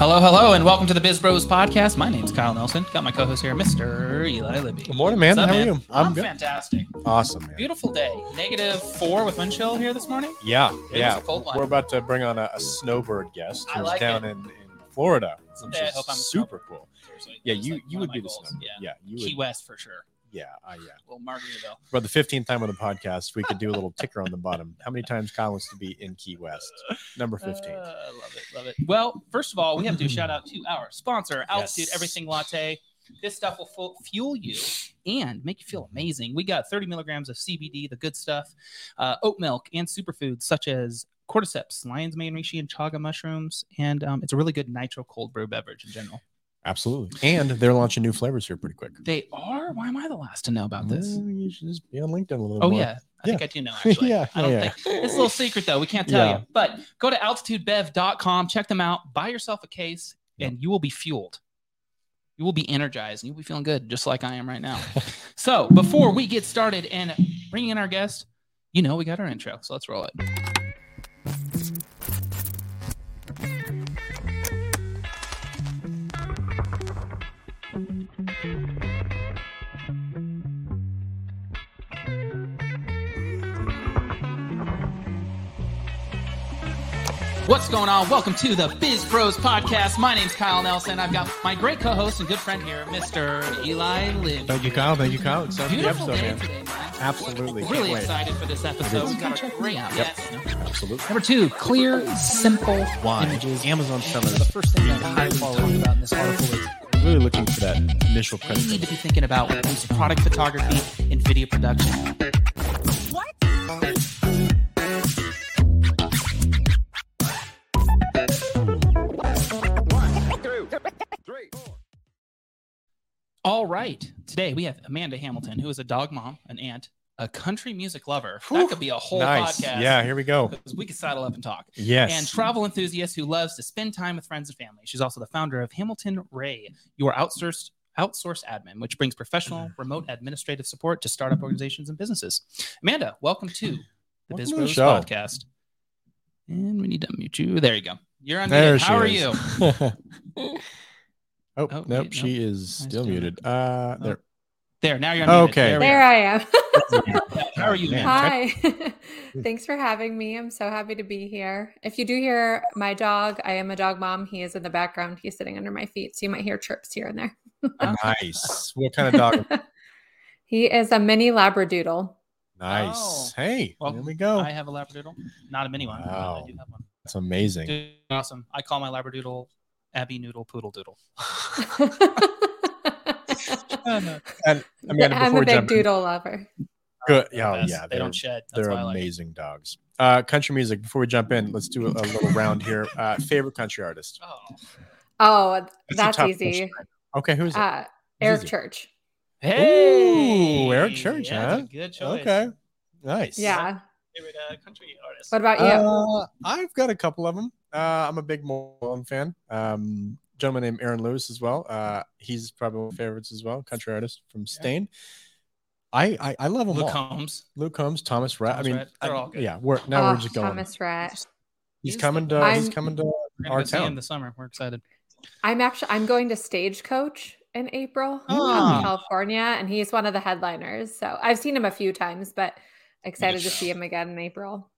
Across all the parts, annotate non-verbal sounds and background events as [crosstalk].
Hello, hello, and welcome to the Biz Bros podcast. My name's Kyle Nelson. Got my co-host here, Mr. Eli Libby. Good morning, man. Up, How are you? I'm, I'm good. fantastic. Awesome, man. Beautiful day. Negative four with wind chill here this morning. Yeah, It yeah. cold one. We're about to bring on a, a snowbird guest who's like down in, in Florida, which Someday is hope I'm a super cool. Seriously, Yeah, you like you would be the snowbird. Yeah. Yeah, you Key. West for sure. Yeah, uh, yeah. Well, Margaritaville. For the 15th time on the podcast, we could do a little ticker on the bottom. How many times Kyle wants to be in Key West? Number 15. Uh, love it, love it. Well, first of all, we have to do a shout out to our sponsor, Altitude Yes. Everything Latte. This stuff will fu- fuel you and make you feel amazing. We got 30 milligrams of CBD, the good stuff, uh, oat milk, and superfoods such as cordyceps, lion's mane reishi, and chaga mushrooms. And um, it's a really good nitro cold brew beverage in general. Absolutely. And they're launching new flavors here pretty quick. They are. Why am I the last to know about this? Well, you should just be on LinkedIn a little Oh more. yeah, I think I do know. [laughs] Actually, yeah, I don't yeah. think it's a little secret though. We can't tell Yeah. you. But go to altitudebev.com, check them out, buy yourself a case, and you will be fueled. You will be energized, and you'll be feeling good, just like I am right now. [laughs] so before we get started and bringing in our guest, you know we got our intro, so let's roll it. What's going on? Welcome to the Biz Bros podcast. My name's Kyle Nelson. I've got my great co-host and good friend here, Mr. Eli Lib. Thank you, Kyle. Thank you, Kyle. Excited for the Beautiful episode, day man. today, man. Absolutely. Can't Really wait. excited for this episode. is. We've got a great guest. Absolutely. Number two, clear, simple Why? images. Amazon And sellers. The first thing that I highly about in this article is Really looking for that initial what you need to be thinking about when it comes to product photography and video production. What? All right. Today we have Amanda Hamilton, who is a dog mom, an aunt, a country music lover. Whew. That could be a whole Nice. podcast. Yeah, here we go. We could saddle up and talk. Yes. And travel enthusiast who loves to spend time with friends and family. She's also the founder of Hamilton Raye, your outsourced outsourced admin, which brings professional remote administrative support to startup organizations and businesses. Amanda, welcome to the Welcome Biz to Bros show. podcast. And we need to unmute you. There you go. You're on there How are is. you? [laughs] oh, Oh, nope, wait, she nope. is still still- muted. Uh, Oh. there. There, now you're unmuted. Okay. There There. I am. [laughs] How are you, Man, man? Hi. [laughs] Thanks for having me. I'm so happy to be here. If you do hear my dog, I am a dog mom. He is in the background. He's sitting under my feet. So you might hear chirps here and there. Nice. [laughs] What kind of dog? he is a mini Labradoodle. Nice. Oh. Hey, Well, there we go. I have a Labradoodle. Not a mini one. but I Wow. do have one. That's amazing. Dude, awesome. I call my Labradoodle Abby Noodle Poodle Doodle. And Amanda, [laughs] I'm a big jump in, doodle lover. good. Yeah, the oh, yeah, they don't shed. That's they're why I like amazing dogs. Uh, country music. Before we jump in, let's do a, a little round here. Uh, favorite country artist. Oh. Oh, a that's easy. question. Okay, who's it? Uh, Eric it? Church. Hey, Ooh, Eric Church, yeah, huh? Good choice. okay, nice. Yeah. Favorite uh, country artist. What about you? Uh, I've got a couple of them. Uh, I'm a big Mullen fan. Um, gentleman named Aaron Lewis as well. Uh, he's probably one of my favorites as well. Country artist from Staind. I, I I love them Luke all. Holmes. Luke Combs, Thomas Rhett. Thomas I mean, Rhett, they're I- all good. yeah. We're now oh, we're just going. Thomas Rhett. He's He's coming to. He's I'm- coming to our go in the summer. We're excited. I'm actually I'm going to Stagecoach in April Oh. in California, and he's one of the headliners. So I've seen him a few times, but excited to see him again in April.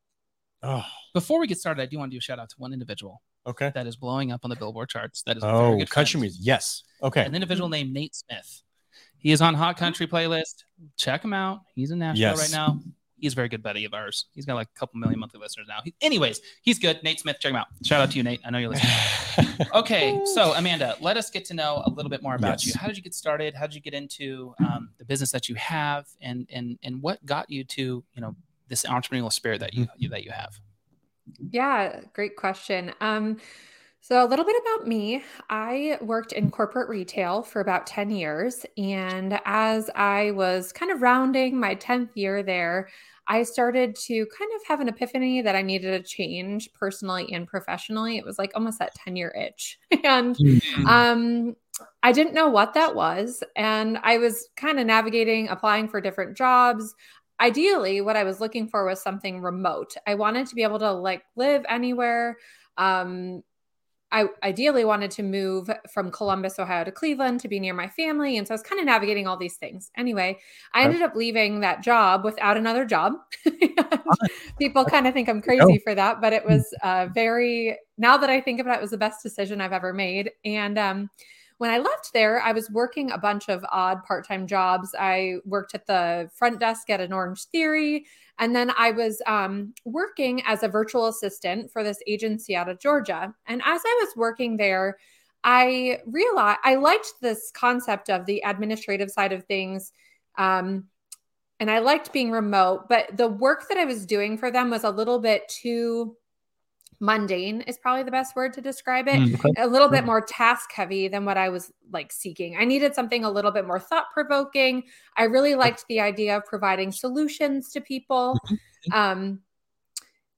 Oh, Before we get started, I do want to do a shout out to one individual okay. that is blowing up on the Billboard charts. That is Oh, country friend. music. Yes. Okay. An individual named Nate Smith. He is on Hot Country playlist. Check him out. He's in Nashville Yes. right now. He's a very good buddy of ours. He's got like a couple million monthly listeners now. He, anyways, he's good. Nate Smith, check him out. Shout out to you, Nate. I know you're listening. [laughs] Okay, so Amanda, let us get to know a little bit more about Yes. you. How did you get started? How did you get into um, the business that you have, and and and what got you to you know this entrepreneurial spirit that you, you that you have? Yeah, great question. Um, so a little bit about me. I worked in corporate retail for about 10 years. And as I was kind of rounding my 10th year there, I started to kind of have an epiphany that I needed a change personally and professionally. It was like almost that 10 year itch. [laughs] And um, I didn't know what that was. And I was kind of navigating, applying for different jobs. Ideally, what I was looking for was something remote. I wanted to be able to like live anywhere. Um, I ideally wanted to move from Columbus, Ohio to Cleveland to be near my family. And so I was kind of navigating all these things. Anyway, I ended up leaving that job without another job. [laughs] People kind of think I'm crazy for that, but it was uh, very, now that I think about it, it was the best decision I've ever made. And um, when I left there, I was working a bunch of odd part time jobs. I worked at the front desk at an Orange Theory. And then I was um, working as a virtual assistant for this agency out of Georgia. And as I was working there, I realized I liked this concept of the administrative side of things. Um, and I liked being remote, but the work that I was doing for them was a little bit too mundane is probably the best word to describe it. Mm, okay. a little bit more task heavy than what i was like seeking. I needed something a little bit more thought provoking. I really liked the idea of providing solutions to people. Mm-hmm. um,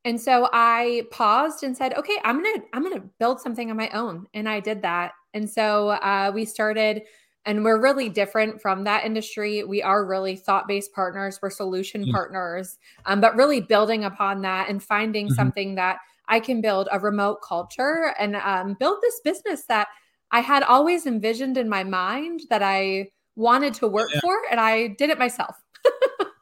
and so i paused and said okay i'm gonna i'm gonna build something on my own. And i did that. And so uh, we started and we're really different from that industry. We are really thought based partners, we're solution mm-hmm. partners, um, but really building upon that and finding mm-hmm. something that I can build a remote culture and um, build this business that I had always envisioned in my mind that I wanted to work yeah. for, and I did it myself. [laughs]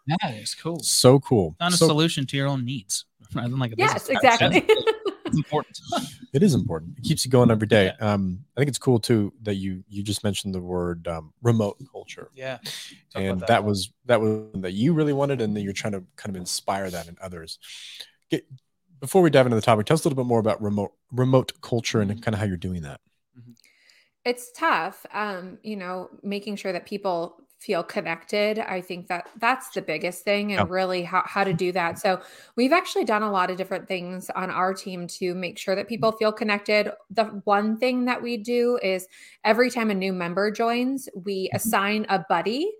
that is cool. So cool. Found a so, solution to your own needs [laughs] rather than like a yes, exactly. it's important. [laughs] it is important. It keeps you going every day. Yeah. Um, I think it's cool too that you you just mentioned the word um, remote culture. Yeah, Talk and that, that was that was that you really wanted, and then you're trying to kind of inspire that in others. Get, before we dive into the topic, tell us a little bit more about remote remote culture and kind of how you're doing that. Mm-hmm. It's tough, um, you know, making sure that people feel connected. I think that that's the biggest thing, and yeah. really how how to do that. So we've actually done a lot of different things on our team to make sure that people feel connected. The one thing that we do is every time a new member joins, we mm-hmm. assign a buddy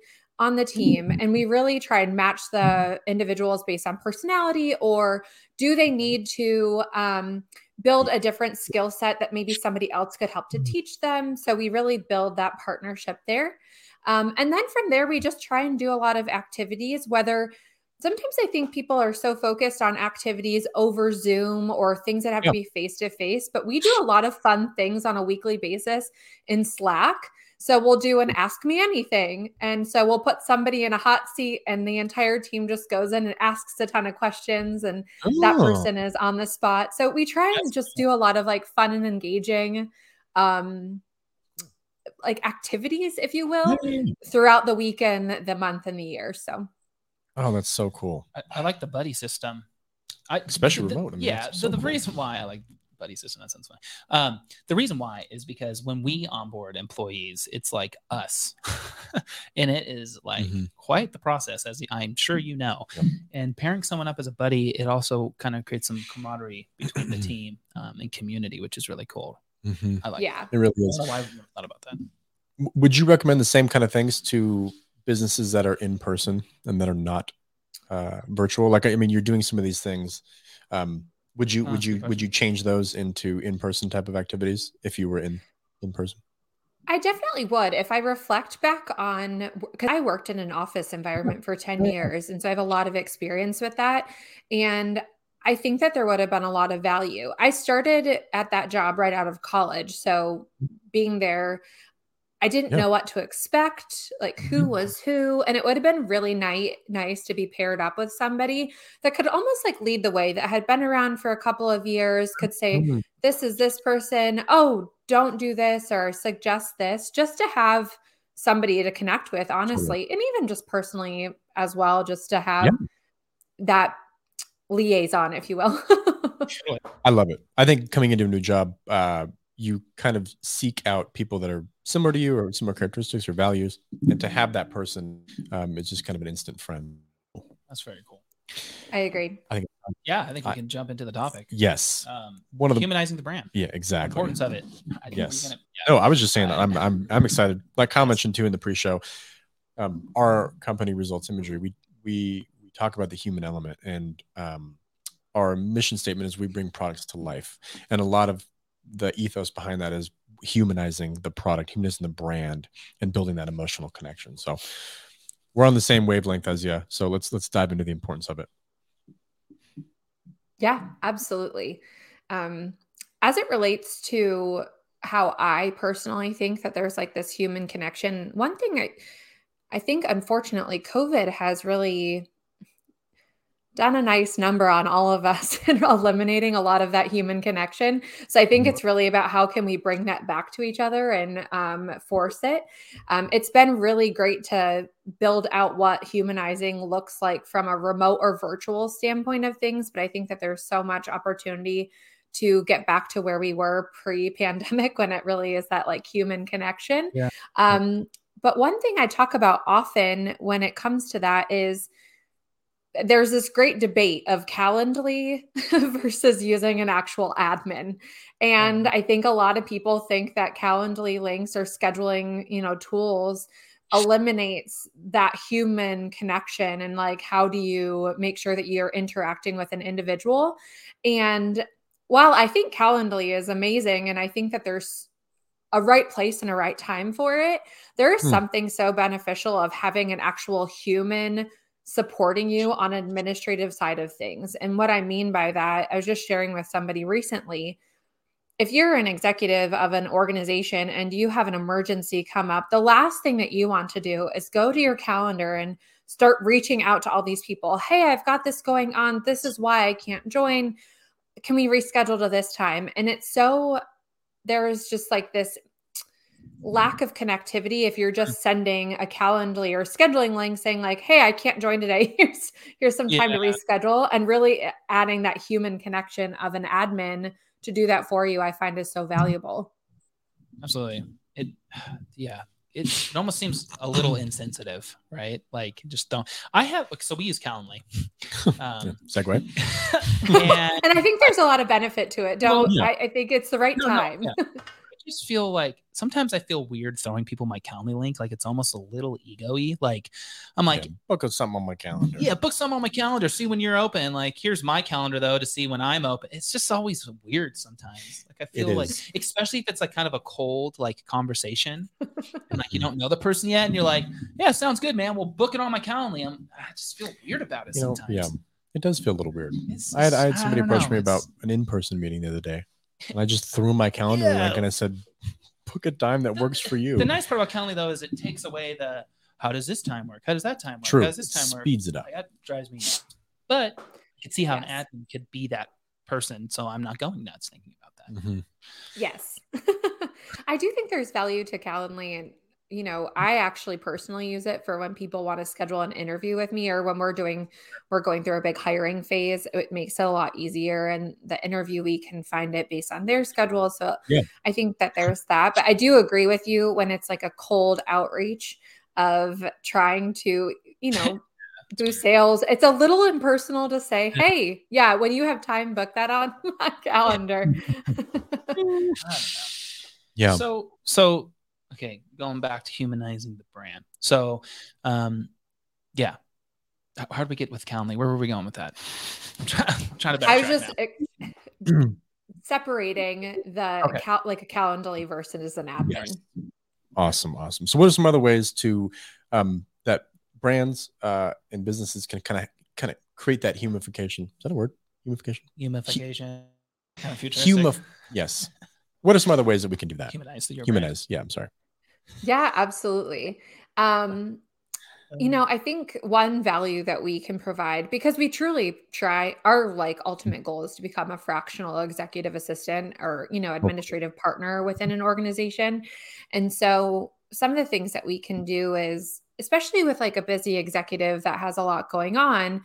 on the team and we really try and match the individuals based on personality or do they need to um, build a different skill set that maybe somebody else could help to mm-hmm. teach them. So we really build that partnership there. Um, and then from there we just try and do a lot of activities whether sometimes i think people are so focused on activities over zoom or things that have to be face to face but we do a lot of fun things on a weekly basis in slack so we'll do an ask me anything. And so we'll put somebody in a hot seat and the entire team just goes in and asks a ton of questions and oh. that person is on the spot. So we try and just do a lot of like fun and engaging um like activities, if you will, throughout the weekend, the month and the year. So Oh, that's so cool. I, I like the buddy system. I, especially the, remote. I mean, yeah, so the, the reason why I like buddy system. That sounds fine. Um, the reason why is because when we onboard employees, it's like us, [laughs] and it is like mm-hmm. quite the process, as I'm sure you know. Yep. And pairing someone up as a buddy, it also kind of creates some camaraderie between the [clears throat] team um, and community, which is really cool. Mm-hmm. I like. Yeah, it, it really is. I have never thought about that. Would you recommend the same kind of things to businesses that are in person and that are not uh, virtual? Like, I mean, you're doing some of these things. Um, would you would you would you change those into in person type of activities if you were in in person? I definitely would. If I reflect back on, because I worked in an office environment for 10 years. And so I have a lot of experience with that. And I think that there would have been a lot of value. I started at that job right out of college. So being there, I didn't yeah. know what to expect, like who mm-hmm. was who, and it would have been really nice nice to be paired up with somebody that could almost like lead the way that had been around for a couple of years, could say, mm-hmm. "This is this person. Oh, don't do this or suggest this," just to have somebody to connect with, honestly, and even just personally as well, just to have yeah. that liaison, if you will. [laughs] I love it. I think coming into a new job, uh, you kind of seek out people that are similar to you or similar characteristics or values and to have that person um, is just kind of an instant friend. That's very cool. I agree. I think yeah i think we can jump into the topic. Yes. Um, one of the humanizing the brand. Yeah exactly. The importance of it. Yes. gonna, yeah. no i was just saying that i'm i'm i'm excited. Like kyle mentioned too in the pre-show um, our company results imagery we we we talk about the human element and um, our mission statement is we bring products to life. And a lot of the ethos behind that is humanizing the product, humanizing the brand, and building that emotional connection. So we're on the same wavelength as you. So let's let's dive into the importance of it. Yeah, absolutely. Um, as it relates to how I personally think that there's like this human connection, one thing I I think unfortunately COVID has really done a nice number on all of us [laughs] in eliminating a lot of that human connection. So I think mm-hmm. it's really about how can we bring that back to each other and um, force it. Um, it's been really great to build out what humanizing looks like from a remote or virtual standpoint of things, but I think that there's so much opportunity to get back to where we were pre-pandemic [laughs] when it really is that like human connection. Yeah. Um, but one thing I talk about often when it comes to that is there's this great debate of Calendly [laughs] versus using an actual admin. And I think a lot of people think that Calendly links or scheduling, you know, tools eliminates that human connection and like how do you make sure that you're interacting with an individual and while i think calendly is amazing and i think that there's a right place and a right time for it there is hmm. something so beneficial of having an actual human supporting you on administrative side of things. And what I mean by that, I was just sharing with somebody recently. If you're an executive of an organization and you have an emergency come up, the last thing that you want to do is go to your calendar and start reaching out to all these people. Hey, I've got this going on. This is why I can't join. Can we reschedule to this time? And it's so, there is just like this lack of connectivity if you're just sending a calendly or scheduling link saying like hey i can't join today. [laughs] Here's here's some time yeah. to reschedule and really adding that human connection of an admin to do that for you i find is so valuable. Absolutely. It [sighs] yeah it, it almost seems a little insensitive right? Like just don't i have so we use calendly. [laughs] Um segue. And, [laughs] and, i think there's a lot of benefit to it. Don't well, yeah. I, I, think it's the right no, time. no, yeah just feel like sometimes I feel weird throwing people my Calendly link. Like it's almost a little ego-y. Like I'm like, yeah, book something on my calendar. Yeah, book something on my calendar. See when you're open. Like here's my calendar though to see when I'm open. It's just always weird sometimes. Like I feel like, especially if it's like kind of a cold like conversation, and like you [laughs] don't know the person yet, and you're like, yeah, sounds good, man. We'll book it on my Calendly. I'm, I just feel weird about it you sometimes. Know, yeah. It does feel a little weird. I had I had somebody approach me about an in-person meeting the other day. And I just threw my calendar yeah. link and I said, book a time that works for you. The nice part about Calendly though is it takes away the how does this time work? How does that time work? True. How does this time work? Speeds it up. That drives me nuts. But you can see how yes. an admin could be that person. So I'm not going nuts thinking about that. Mm-hmm. Yes. [laughs] I do think there's value to Calendly and you know, I actually personally use it for when people want to schedule an interview with me or when we're doing, we're going through a big hiring phase. It makes it a lot easier. And the interviewee can find it based on their schedule. So yeah. I think that there's that. But I do agree with you when it's like a cold outreach of trying to, you know, [laughs] do sales. It's a little impersonal to say, hey, yeah, when you have time, book that on [laughs] my calendar. [laughs] yeah. So, so okay, going back to humanizing the brand. So, um, yeah, how, how did we get with Calendly? Where were we going with that? I'm, try, I'm trying to. I was just [clears throat] separating the okay. cal- like a Calendly versus an app. Yes. Awesome, awesome. So, what are some other ways to um, that brands uh, and businesses can kind of kind of create that humification? Is that a word? Humification. Humification. Kind of Humif- yes. What are some other ways that we can do that? Humanize the Humanize. Brand. Yeah, I'm sorry. Yeah, absolutely. Um, you know, I think one value that we can provide because we truly try our like ultimate goal is to become a fractional executive assistant or, you know, administrative partner within an organization. And so some of the things that we can do is especially with like a busy executive that has a lot going on,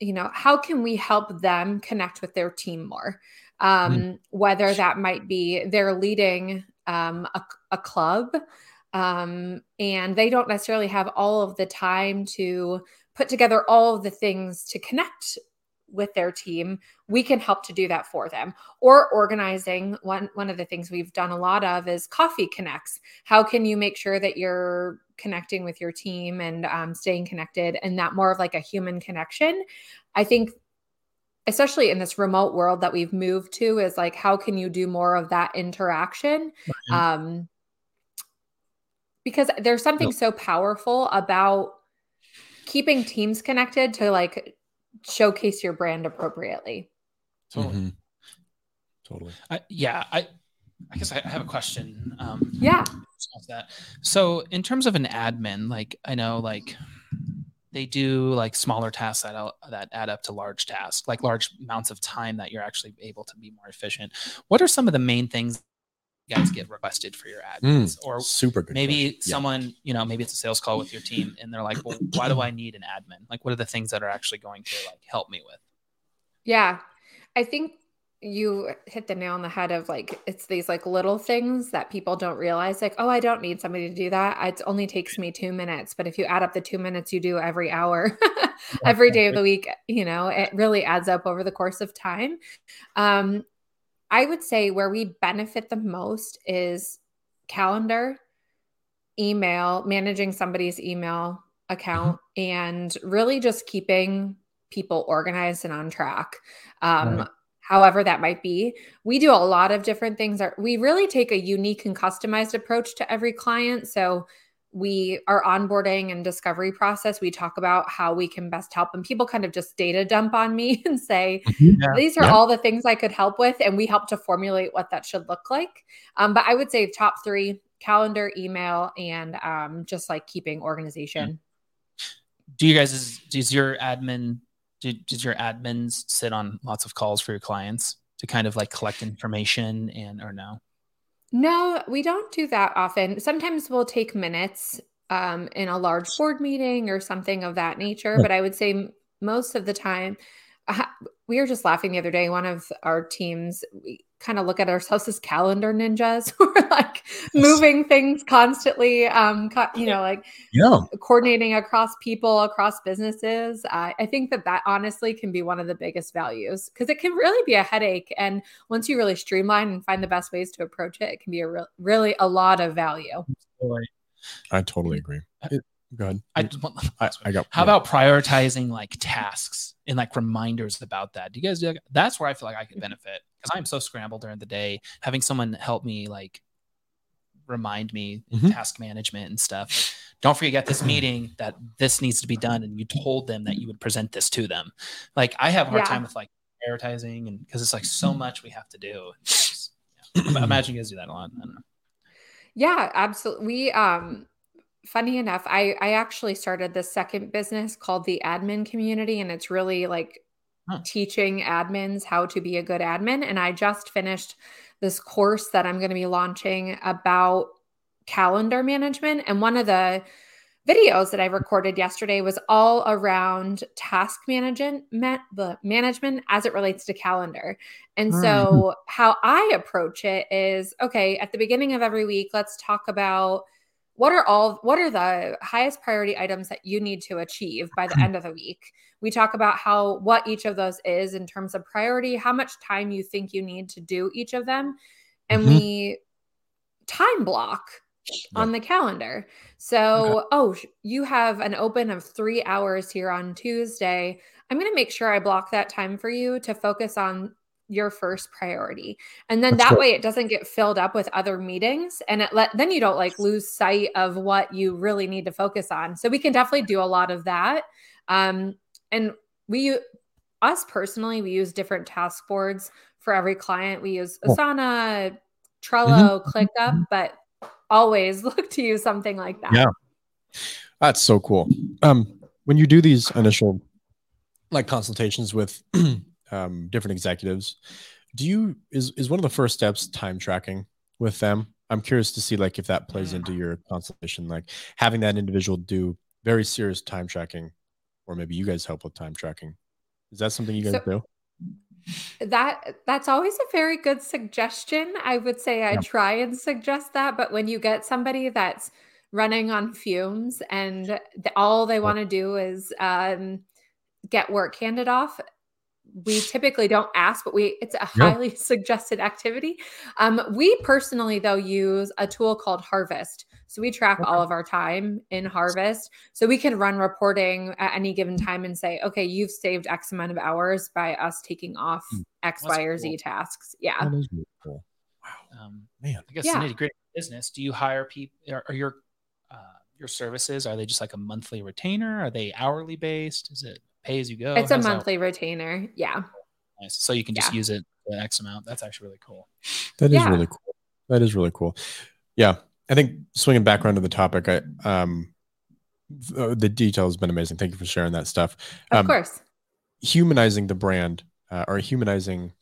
you know, how can we help them connect with their team more? Mm-hmm. Um, mm. whether that might be they're leading um, a, a club um, and they don't necessarily have all of the time to put together all of the things to connect with their team. We can help to do that for them. Or organizing one one of the things we've done a lot of is coffee connects. How can you make sure that you're connecting with your team and um, staying connected and that more of like a human connection? I think especially in this remote world that we've moved to is like how can you do more of that interaction right. um because there's something so powerful about keeping teams connected to like showcase your brand appropriately mm-hmm. Totally. I, yeah, I, I guess I have a question. Um, Yeah. that. So, in terms of an admin, like I know, like they do like smaller tasks that that add up to large tasks, like large amounts of time that you're actually able to be more efficient. What are some of the main things you guys get requested for your admins, hmm, or Super good. maybe question. Yeah. someone you know maybe it's a sales call with your team and they're like well why do i need an admin like what are the things that are actually going to like help me with Yeah. I think you hit the nail on the head of like it's these like little things that people don't realize like oh I don't need somebody to do that. It only takes me 2 minutes. But if you add up the 2 minutes you do every hour [laughs] every day of the week you know it really adds up over the course of time. Um I would say where we benefit the most is calendar email managing somebody's email account and really just keeping people organized and on track. Um, Right. However that might be. We do a lot of different things. We really take a unique and customized approach to every client. So we our onboarding and discovery process. We talk about how we can best help and people kind of just data dump on me [laughs] and say Yeah. these are Yeah. all the things i could help with and we help to formulate what that should look like. Um, but i would say top three calendar email and um, just like keeping organization. Do you guys is, does your admin do, does your admins sit on lots of calls for your clients to kind of like collect information and or no No, we don't do that often. Sometimes we'll take minutes um, in a large board meeting or something of that nature. But I would say most of the time, uh, we were just laughing the other day. One of our teams, we kind of look at ourselves as calendar ninjas. [laughs] we're like moving things constantly, um, co- you know, like Yeah. coordinating across people, across businesses. Uh, I think that that honestly can be one of the biggest values because it can really be a headache. And once you really streamline and find the best ways to approach it, it can be a real, really a lot of value. I totally agree. It- go ahead. I, just want- I, I got. how about prioritizing like tasks and like reminders about that do you guys do that? that's where i feel like i could benefit because i'm so scrambled during the day having someone help me like remind me in Mhm. task management and stuff don't forget this meeting that this needs to be done and you told them that you would present this to them like i have a hard Yeah. time with like prioritizing and because it's like so much we have to do just- [clears throat] yeah. I imagine you guys do that a lot i don't know Yeah, absolutely. We um funny enough, I I actually started this second business called the Admin Community and it's really like Huh. teaching admins how to be a good admin and I just finished this course that I'm going to be launching about calendar management and one of the videos that I recorded yesterday was all around task management ma- the management as it relates to calendar. And hmm. so how I approach it is okay, at the beginning of every week, let's talk about what are all what are the highest priority items that you need to achieve by the [clears throat] end of the week. We talk about how what each of those is in terms of priority, how much time you think you need to do each of them, and Mhm. we time block on the calendar. So, oh, you have an open of three hours here on Tuesday. I'm going to make sure I block that time for you to focus on your first priority. And then That's that good. way it doesn't get filled up with other meetings and it let then you don't like lose sight of what you really need to focus on. So we can definitely do a lot of that. Um and we us personally we use different task boards for every client. We use Asana, Trello, ClickUp, but always [laughs] look to use something like that. Yeah. That's so cool. Um, when you do these initial like consultations with [clears throat] um, different executives, do you is is one of the first steps time tracking with them? I'm curious to see like if that plays into your consultation, like having that individual do very serious time tracking, or maybe you guys help with time tracking. Is that something you guys So- do? That that's always a very good suggestion. I would say I Yeah. try and suggest that, but when you get somebody that's running on fumes and the, all they want to do is um, get work handed off, we typically don't ask, but we it's a Yeah. highly [laughs] suggested activity. Um, we personally though use a tool called Harvest. So we track all of our time in Harvest. So we can run reporting at any given time and say, okay, you've saved X amount of hours by us taking off. X, That's Y, or cool. Z tasks. Yeah. That is really cool. Wow, um, man. I guess Yeah. the nitty gritty business. Do you hire people? Are, are your uh, your services? Are they just like a monthly retainer? Are they hourly based? Is it pay as you go? it's a How's that monthly retainer. Yeah. nice. So you can just Yeah. use it the X amount. That's actually really cool. That is Yeah. really cool. That is really cool. Yeah, I think swinging back around to the topic, I um, th- the detail has been amazing. Thank you for sharing that stuff. Of Um, course. humanizing the brand uh, or humanizing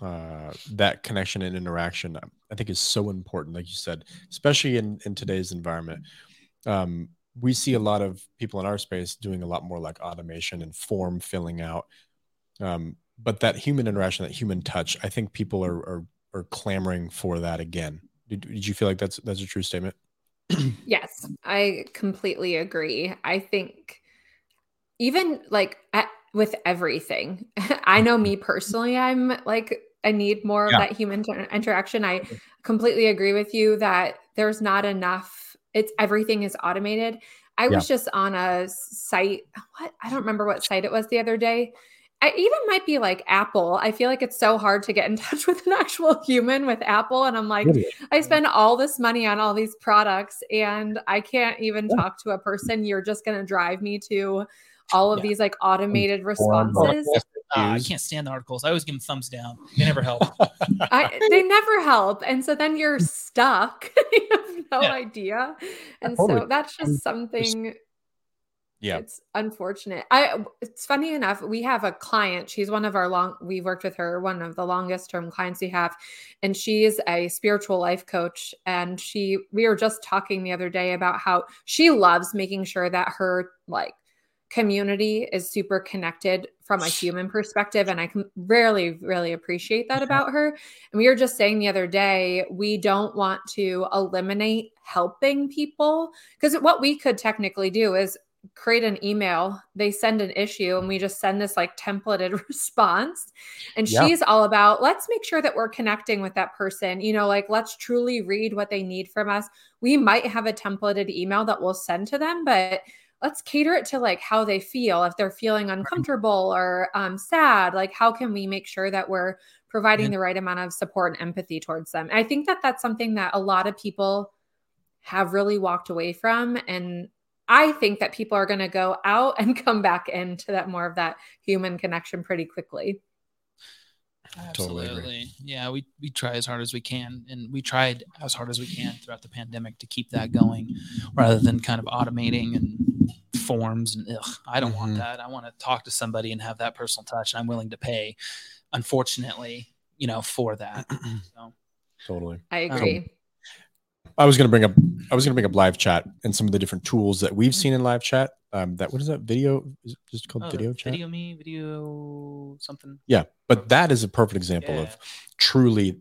uh, that connection and interaction i think is so important like you said especially in in today's environment um, we see a lot of people in our space doing a lot more like automation and form filling out um, but that human interaction that human touch i think people are are, are clamoring for that again did, did you feel like that's that's a true statement [clears throat] Yes, I completely agree. I think even like at, with everything, [laughs] I know me personally, I'm like, I need more Yeah. of that human inter- interaction. I completely agree with you that there's not enough, it's everything is automated. I was just on a site, what? I don't remember what site it was the other day. I even might be like Apple. I feel like it's so hard to get in [laughs] touch with an actual human with Apple. And I'm like, I spend all this money on all these products and I can't even talk to a person. You're just going to drive me to all of Yeah. these like automated responses. Ah, I can't stand the articles. I always give them thumbs down. They never help. [laughs] I, they never help. And so then you're stuck. [laughs] you have no Yeah. idea. And Totally. so that's just something yeah it's unfortunate. I it's funny enough, we have a client. She's one of our long we've worked with her, one of the longest term clients we have, and she's a spiritual life coach. And she we were just talking the other day about how she loves making sure that her like community is super connected from a human perspective and i can rarely really appreciate that about her. And we were just saying the other day we don't want to eliminate helping people because what we could technically do is create an email they send an issue and we just send this like templated [laughs] response. And Yeah. she's all about let's make sure that we're connecting with that person you know like let's truly read what they need from us. We might have a templated email that we'll send to them but let's cater it to like how they feel if they're feeling uncomfortable or um, sad like how can we make sure that we're providing Yeah. the right amount of support and empathy towards them i think that that's something that a lot of people have really walked away from and i think that people are going to go out and [laughs] come back into that more of that human connection pretty quickly Totally. Absolutely. Yeah, we we try as hard as we can, and we tried as hard as we can throughout the pandemic to keep that going, rather than kind of automating and forms. And ugh, I don't Mhm. want that. I want to talk to somebody and have that personal touch, and I'm willing to pay. Unfortunately, you know, for that. [clears throat] So, totally i Um, agree I was gonna bring up I was gonna bring up live chat and some of the different tools that we've seen in live chat. Um, that what is that video? Is it just called oh, video chat? video me, video something. Yeah, but that is a perfect example Yeah. of truly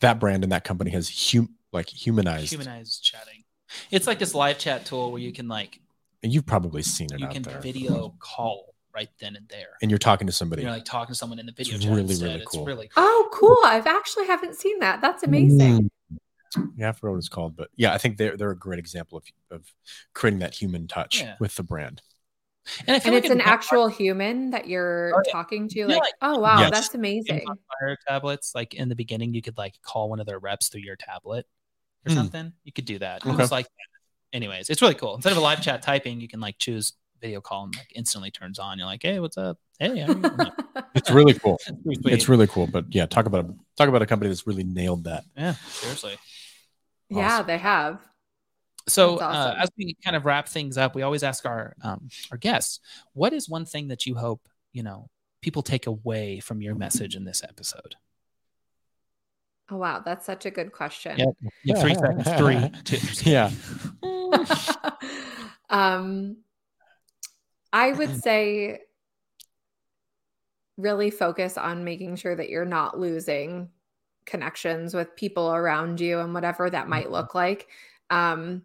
that brand and that company has hum like humanized. humanized chatting. It's like this live chat tool where you can like and you've probably seen it you out can there. video call right then and there. and you're talking to somebody. You're like talking to someone in the video It's chat really, instead. really It's cool. really cool. oh cool i've actually haven't seen that that's amazing Mm. Yeah, I forgot what it's called, but yeah, I think they're they're a great example of of creating that human touch Yeah. with the brand. And I feel and like it's an in actual human that you're Oh, yeah. talking to Yeah, like like- oh wow Yes. that's amazing Fire tablets, like in the beginning, you could like call one of their reps through your tablet or Hmm. something. You could do that. It Okay. was like, anyways, it's really cool. Instead of a live chat typing, you can like choose video call and like instantly turns on. You're like, hey, what's up? Hey, how are you?" Like, [laughs] It's really cool. pretty sweet. it's really cool. But yeah, talk about a, talk about a company that's really nailed that. yeah, seriously. yeah they have So, That's uh, as we kind of wrap things up, we always ask our um, our guests, what is one thing that you hope you know people take away from your message in this episode? oh wow that's such a good question Yep. You have three seconds. Three, two. [laughs] Yeah. [laughs] um i would [clears throat] say really focus on making sure that you're not losing connections with people around you and whatever that might look like. Um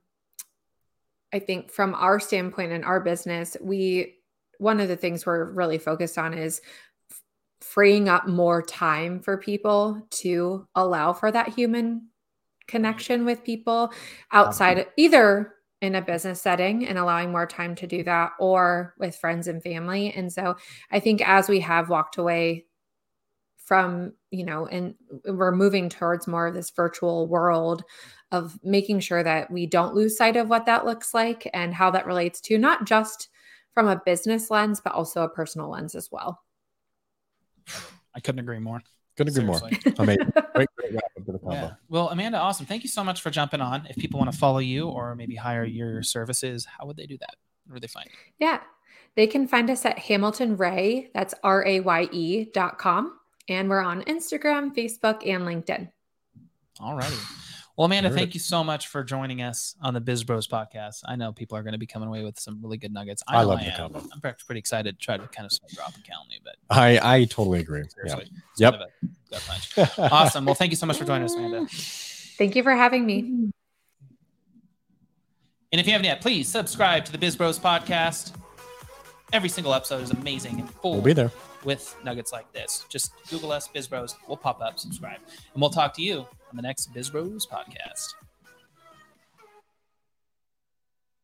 i think from our standpoint in our business we one of the things we're really focused on is freeing up more time for people to allow for that human connection with people outside either in a business setting and allowing more time to do that or with friends and family. And so i think as we have walked away from you know and we're moving towards more of this virtual world of making sure that we don't lose sight of what that looks like and how that relates to not just from a business lens but also a personal lens as well. I couldn't agree more. Couldn't agree more. Seriously. Amazing. [laughs] Great, great wrap up to the combo. Yeah. Well, Amanda, awesome. Thank you so much for jumping on. If people want to follow you or maybe hire your services, how would they do that? Where would they find you? Yeah. They can find us at Hamilton Raye, that's R A Y E dot com. And we're on Instagram, Facebook, and LinkedIn. All righty. Well, Amanda, Heard thank it. you so much for joining us on the Biz Bros podcast. I know people are going to be coming away with some really good nuggets. I know love the am. combo. I'm pretty pretty excited to try to kind of start dropping Calendly, but I I totally agree. Yeah. seriously, it's Yep. kind of a awesome. Well, thank you so much for joining us, Amanda. Thank you for having me. And if you haven't yet, please subscribe to the Biz Bros podcast. Every single episode is amazing and full We'll be there. with nuggets like this. Just Google us, Biz Bros. We'll pop up, subscribe, and we'll talk to you on the next Biz Bros podcast.